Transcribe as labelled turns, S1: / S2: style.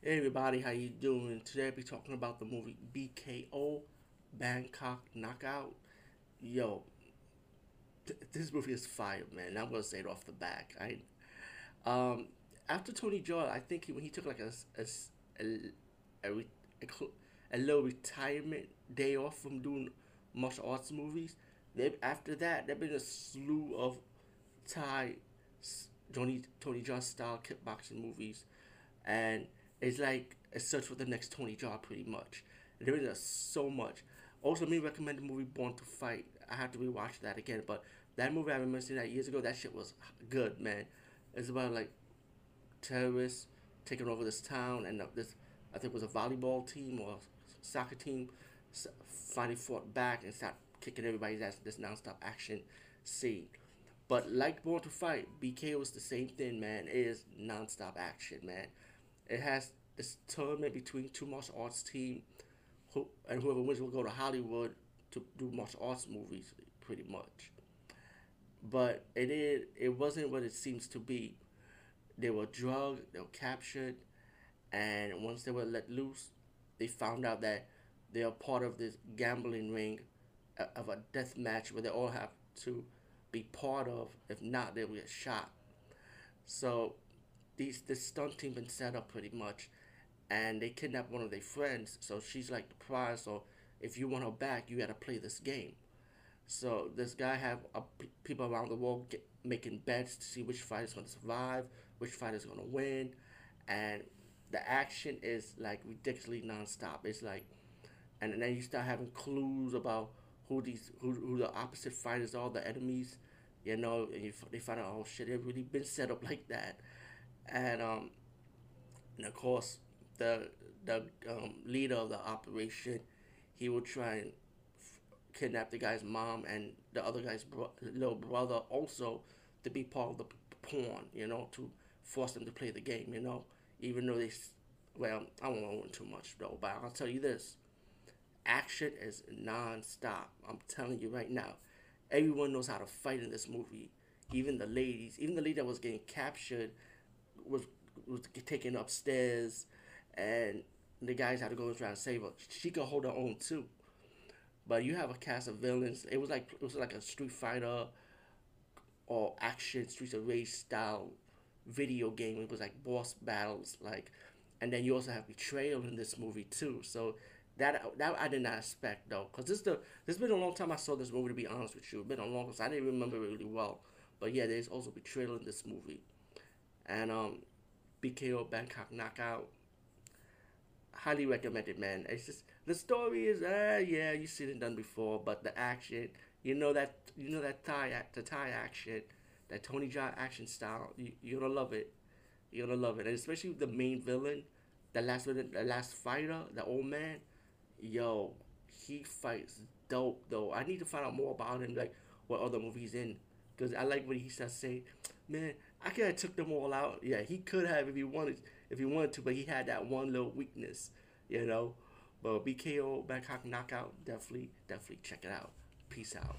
S1: Hey everybody, how you doing? Today I'll be talking about the movie BKO, Bangkok Knockout. Yo, th- this movie is fire, man. I'm gonna say it off the back. I, um, after Tony Jaa, I think he, when he took like a a a, a, a, little retirement day off from doing martial arts movies. They, after that, there been a slew of Thai, Tony Tony Jaa style kickboxing movies, and it's like a search for the next Tony Jaa, pretty much. There is so much. Also, me recommend the movie Born to Fight. I have to rewatch that again, but that movie I remember seeing that years ago. That shit was good, man. It's about like terrorists taking over this town, and uh, this I think it was a volleyball team or soccer team finally fought back and start kicking everybody's ass. This nonstop action scene. But like Born to Fight, BK was the same thing, man. It is nonstop action, man. It has this tournament between two martial arts team, who and whoever wins will go to Hollywood to do martial arts movies, pretty much. But it is it wasn't what it seems to be. They were drugged, they were captured, and once they were let loose, they found out that they are part of this gambling ring of a death match where they all have to be part of. If not, they will get shot. So these this stunt team been set up pretty much, and they kidnap one of their friends. So she's like the prize. So if you want her back, you got to play this game. So this guy have uh, people around the world get, making bets to see which fighter is going to survive, which fighter is going to win, and the action is like ridiculously nonstop. It's like, and then you start having clues about who these who, who the opposite fighters are, the enemies, you know, and you, they find out oh shit, it really been set up like that, and um, and of course the the um, leader of the operation, he will try and f- kidnap the guy's mom and the other guy's bro- little brother also to be part of the pawn, you know, to force them to play the game, you know, even though they, well, I won't go into too much though, but I'll tell you this, action is non-stop. I'm telling you right now, everyone knows how to fight in this movie. Even the ladies, even the lady that was getting captured was was taken upstairs, and the guys had to go and try and save her. She could hold her own too. But you have a cast of villains. It was like it was like a Street Fighter or action Streets of Rage style video game. It was like boss battles, like, and then you also have betrayal in this movie too. So that that I did not expect though, cause this the this been a long time I saw this movie. To be honest with you, it's been a long time. I didn't remember really well. But yeah, there's also betrayal in this movie and um, BKO Bangkok Knockout. Highly recommended, man. It's just the story is uh yeah you've seen it done before, but the action you know that you know that Thai the Thai action, that Tony Jaa action style you you're gonna love it, you're gonna love it, and especially the main villain, the last villain, the last fighter, the old man, yo, he fights dope though. I need to find out more about him, like what other movies in, because I like what he says. Say, man, I could have took them all out. Yeah, he could have if he wanted, if he wanted to, but he had that one little weakness, you know. But BKO Bangkok Knockout, definitely, definitely check it out. Peace out.